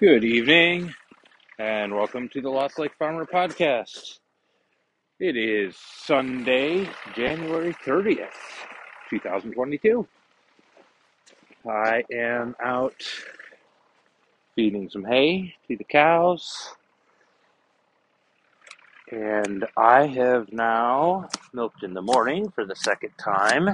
Good evening, and welcome to the Lost Lake Farmer Podcast. It is Sunday, January 30th, 2022. I am out feeding some hay to the cows, and I have now milked in the morning for the second time.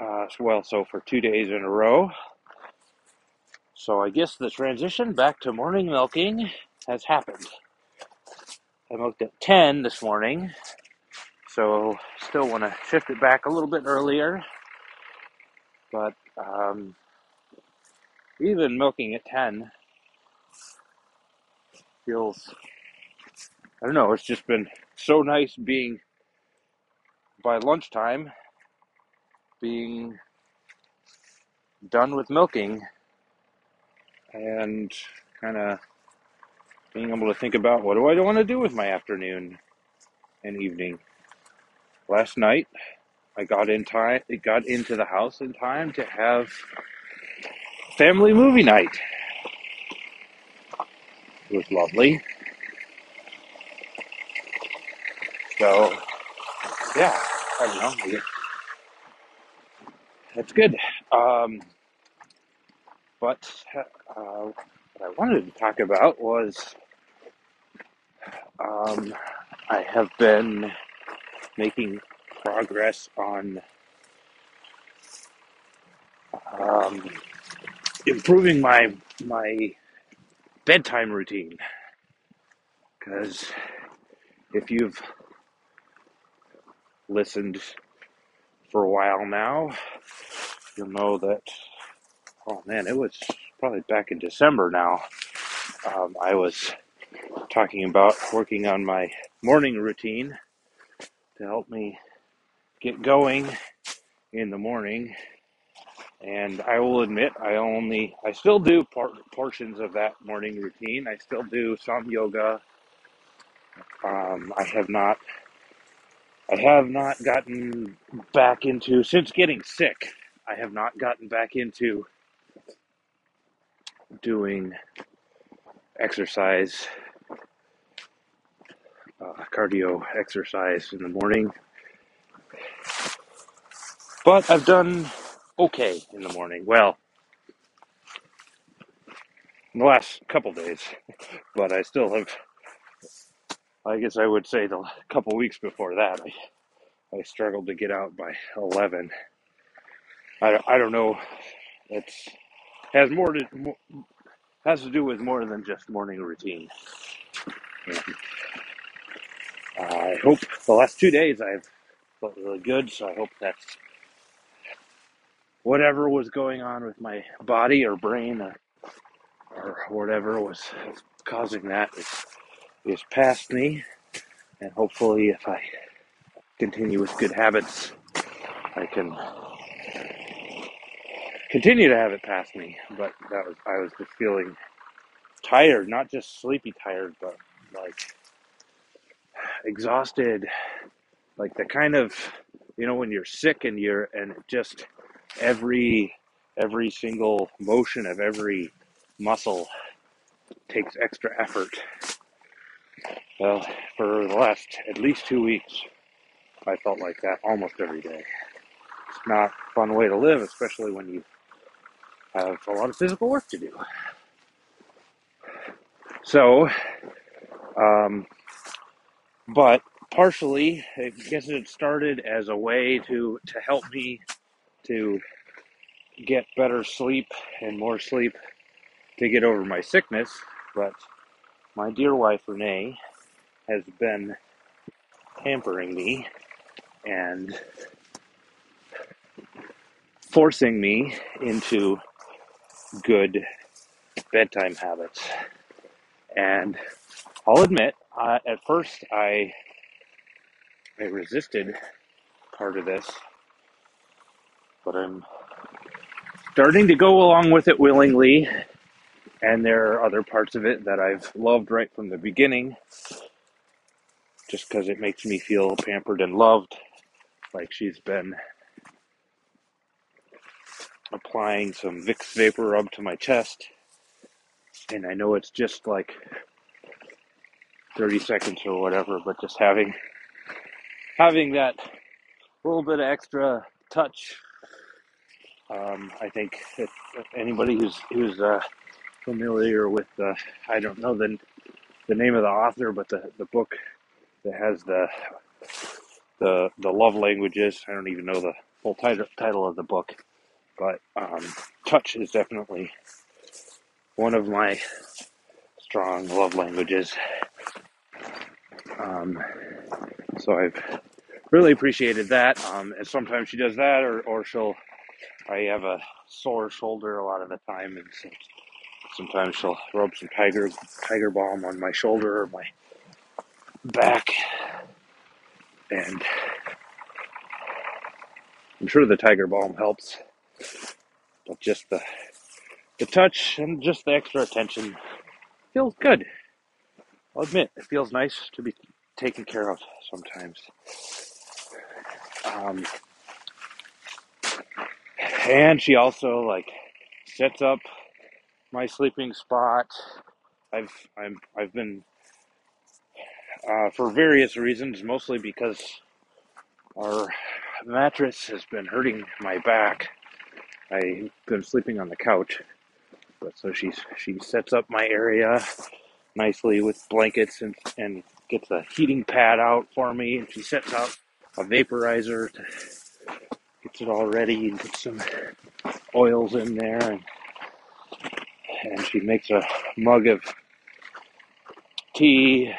Uh, well, so for two days in a row. So I guess the transition back to morning milking has happened. I milked at 10 this morning, so still want to shift it back a little bit earlier. But um, even milking at 10 feels, I don't know, it's just been so nice being by lunchtime, being done with milking and kind of being able to think about what do I want to do with my afternoon and evening. Last night, I got in time. It got into the house in time to have family movie night. It was lovely. So, yeah, I don't know. That's good. Um, but uh, what I wanted to talk about was um, I have been making progress on um, improving my my bedtime routine. Because if you've listened for a while now, you'll know that. Oh man, it was probably back in December now. Um, I was talking about working on my morning routine to help me get going in the morning. And I will admit, I only, I still do por- portions of that morning routine. I still do some yoga. Um, I have not, I have not gotten back into, since getting sick, I have not gotten back into doing exercise, uh, cardio exercise in the morning. But I've done okay in the morning. Well, in the last couple days, but I still have. I guess I would say the couple weeks before that, I, I struggled to get out by eleven. I, I don't know. It's has more to has to do with more than just morning routine. I hope the last two days I've felt really good, so I hope that's whatever was going on with my body or brain or, or whatever was causing that is, is past me, and hopefully, if I continue with good habits, I can continue to have it pass me. But that was I was just feeling tired, not just sleepy tired, but like exhausted, like the kind of you know when you're sick and you're and just every every single motion of every muscle takes extra effort. Well, for the last at least two weeks, I felt like that almost every day. It's not a fun way to live, especially when you have a lot of physical work to do. So, um, but partially, I guess it started as a way to to help me to get better sleep and more sleep to get over my sickness. But my dear wife Renee has been hampering me and forcing me into good bedtime habits. And I'll admit, uh, at first I I resisted part of this, but I'm starting to go along with it willingly. And there are other parts of it that I've loved right from the beginning, just because it makes me feel pampered and loved, like she's been applying some Vicks VapoRub to my chest, and I know it's just like 30 seconds or whatever, but just having having that little bit of extra touch. Um, I think if anybody who's who's uh, familiar with the I don't know the the name of the author, but the, the book that has the the the love languages. I don't even know the full title title of the book, but um, touch is definitely one of my strong love languages. Um, so I've really appreciated that. Um, and sometimes she does that, or, or she'll. I have a sore shoulder a lot of the time, and so sometimes she'll rub some tiger tiger balm on my shoulder or my back, and I'm sure the tiger balm helps. But just the the touch and just the extra attention feels good. I'll admit, it feels nice to be taken care of sometimes. Um, and she also like sets up my sleeping spot. I've I'm I've been uh, for various reasons, mostly because our mattress has been hurting my back. I've been sleeping on the couch, but so she's she sets up my area nicely with blankets and and gets a heating pad out for me, and she sets out a vaporizer to gets it all ready and puts some oils in there and and she makes a mug of tea,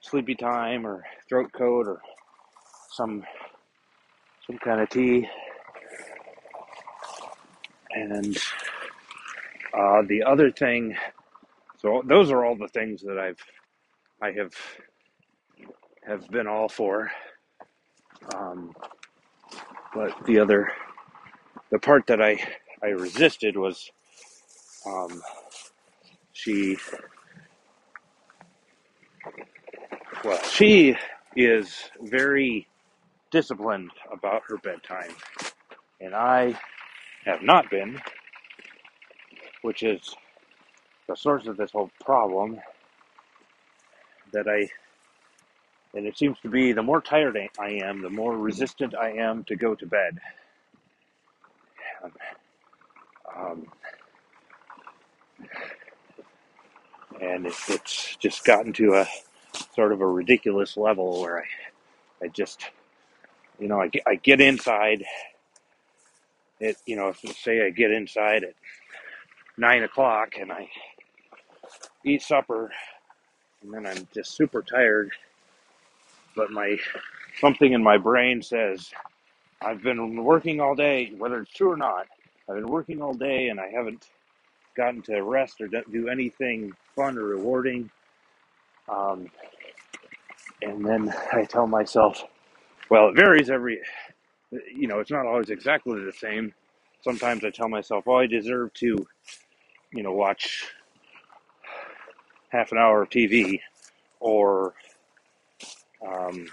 sleepy time or throat coat or some some kind of tea. And uh, the other thing, so those are all the things that I've I have have been all for. Um, but the other, the part that I I resisted was um, she well she is very disciplined about her bedtime, and I have not been, which is the source of this whole problem. That I and it seems to be the more tired I am, the more resistant I am to go to bed. Um, um, and it, it's just gotten to a sort of a ridiculous level where I, I just, you know, I I get inside. It, you know, say I get inside at nine o'clock and I eat supper, and then I'm just super tired, but my something in my brain says I've been working all day, whether it's true or not. I've been working all day and I haven't gotten to rest or do anything fun or rewarding. Um, and then I tell myself, well, it varies every, you know, it's not always exactly the same. Sometimes I tell myself, oh, I deserve to, you know, watch half an hour of TV or um,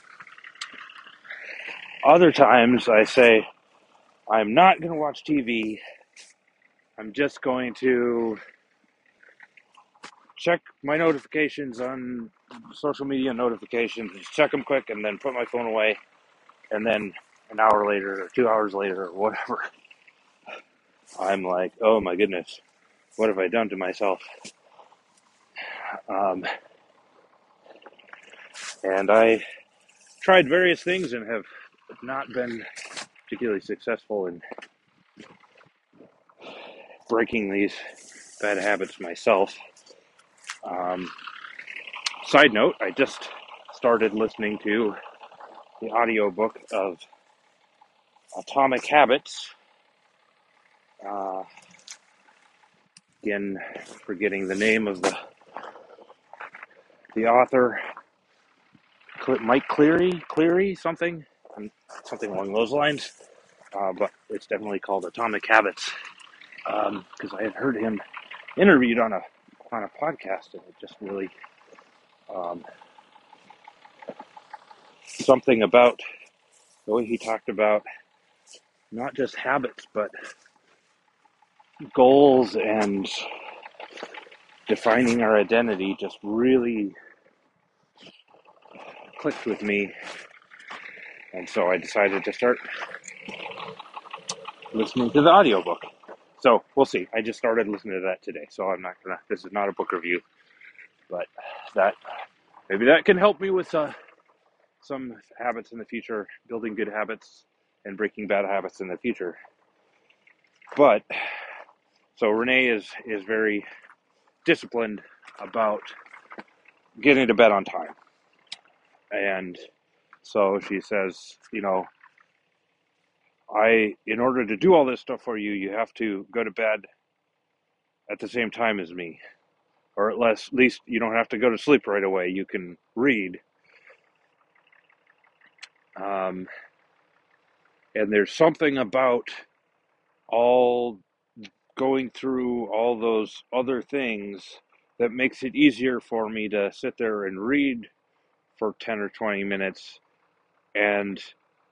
other times I say, I'm not going to watch TV. I'm just going to check my notifications on social media notifications, just check them quick, and then put my phone away. And then an hour later, or two hours later, or whatever, I'm like, oh my goodness, what have I done to myself? Um, and I tried various things and have not been particularly successful in breaking these bad habits myself. Um, side note, I just started listening to the audiobook of Atomic Habits. Uh, again, forgetting the name of the the author, Mike Cleary, Cleary, something, something along those lines. Uh, but it's definitely called Atomic Habits because um, I had heard him interviewed on a on a podcast, and it just really um, something about the way he talked about not just habits, but goals and defining our identity just really clicked with me. And so I decided to start listening to the audiobook. So we'll see. I just started listening to that today. So I'm not to, this is not a book review, but that maybe that can help me with uh, some habits in the future, building good habits and breaking bad habits in the future. But so Renee is is very disciplined about getting to bed on time. And so she says, you know, I in order to do all this stuff for you, you have to go to bed at the same time as me. Or at least, at least you don't have to go to sleep right away. You can read. Um, and there's something about all going through all those other things that makes it easier for me to sit there and read for 10 or 20 minutes and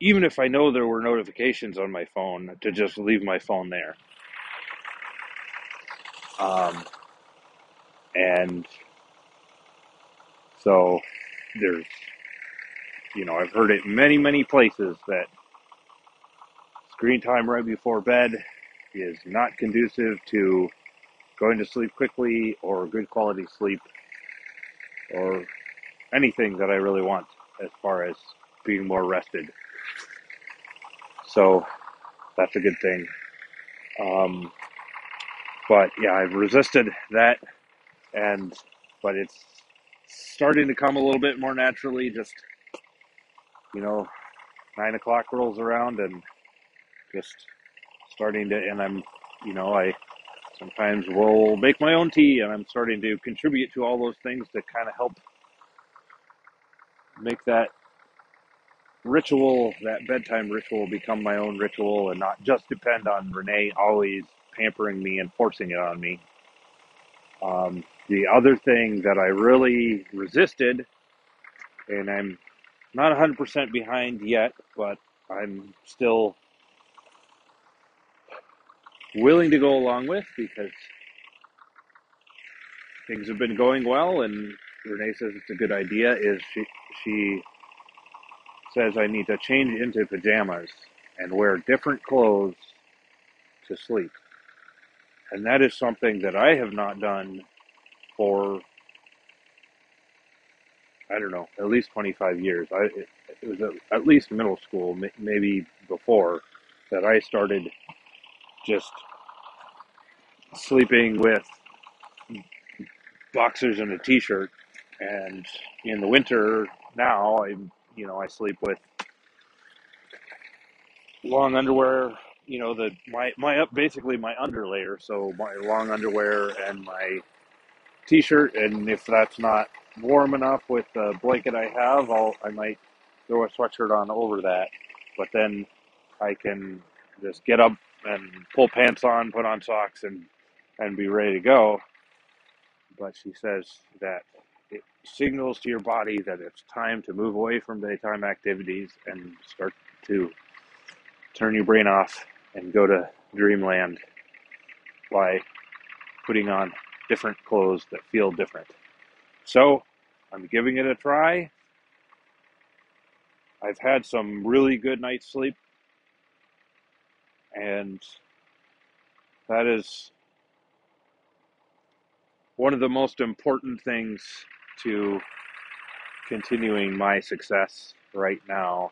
even if I know there were notifications on my phone, to just leave my phone there. Um, and so there's, you know, I've heard it many, many places that screen time right before bed is not conducive to going to sleep quickly or good quality sleep or anything that I really want as far as being more rested. So that's a good thing. Um, but yeah, I've resisted that, and but it's starting to come a little bit more naturally. Just you know, nine o'clock rolls around, and just starting to, and I'm, you know, I sometimes will make my own tea, and I'm starting to contribute to all those things to kind of help make that ritual, that bedtime ritual, become my own ritual, and not just depend on Renee always pampering me and forcing it on me. Um, the other thing that I really resisted, and I'm not 100% behind yet, but I'm still willing to go along with because things have been going well and Renee says it's a good idea is she she says I need to change into pajamas and wear different clothes to sleep. And that is something that I have not done for I don't know, at least 25 years. I it, it was at, at least middle school, maybe before that I started just sleeping with boxers and a t-shirt. And in the winter now I you know I sleep with long underwear you know the my my up basically my underlayer so my long underwear and my t-shirt. And if that's not warm enough with the blanket I have I'll I might throw a sweatshirt on over that. But then I can just get up and pull pants on put on socks and and be ready to go but she says that it signals to your body that it's time to move away from daytime activities and start to turn your brain off and go to dreamland by putting on different clothes that feel different. So I'm giving it a try. I've had some really good night's sleep, and that is one of the most important things to continuing my success right now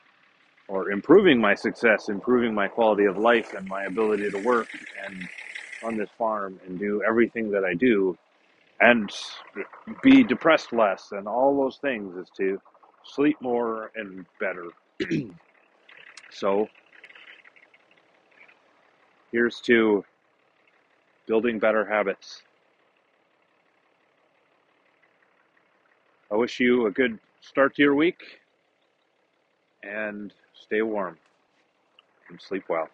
or improving my success, improving my quality of life and my ability to work and on this farm and do everything that I do and be depressed less and all those things is to sleep more and better. so here's to building better habits. I wish you a good start to your week and stay warm and sleep well.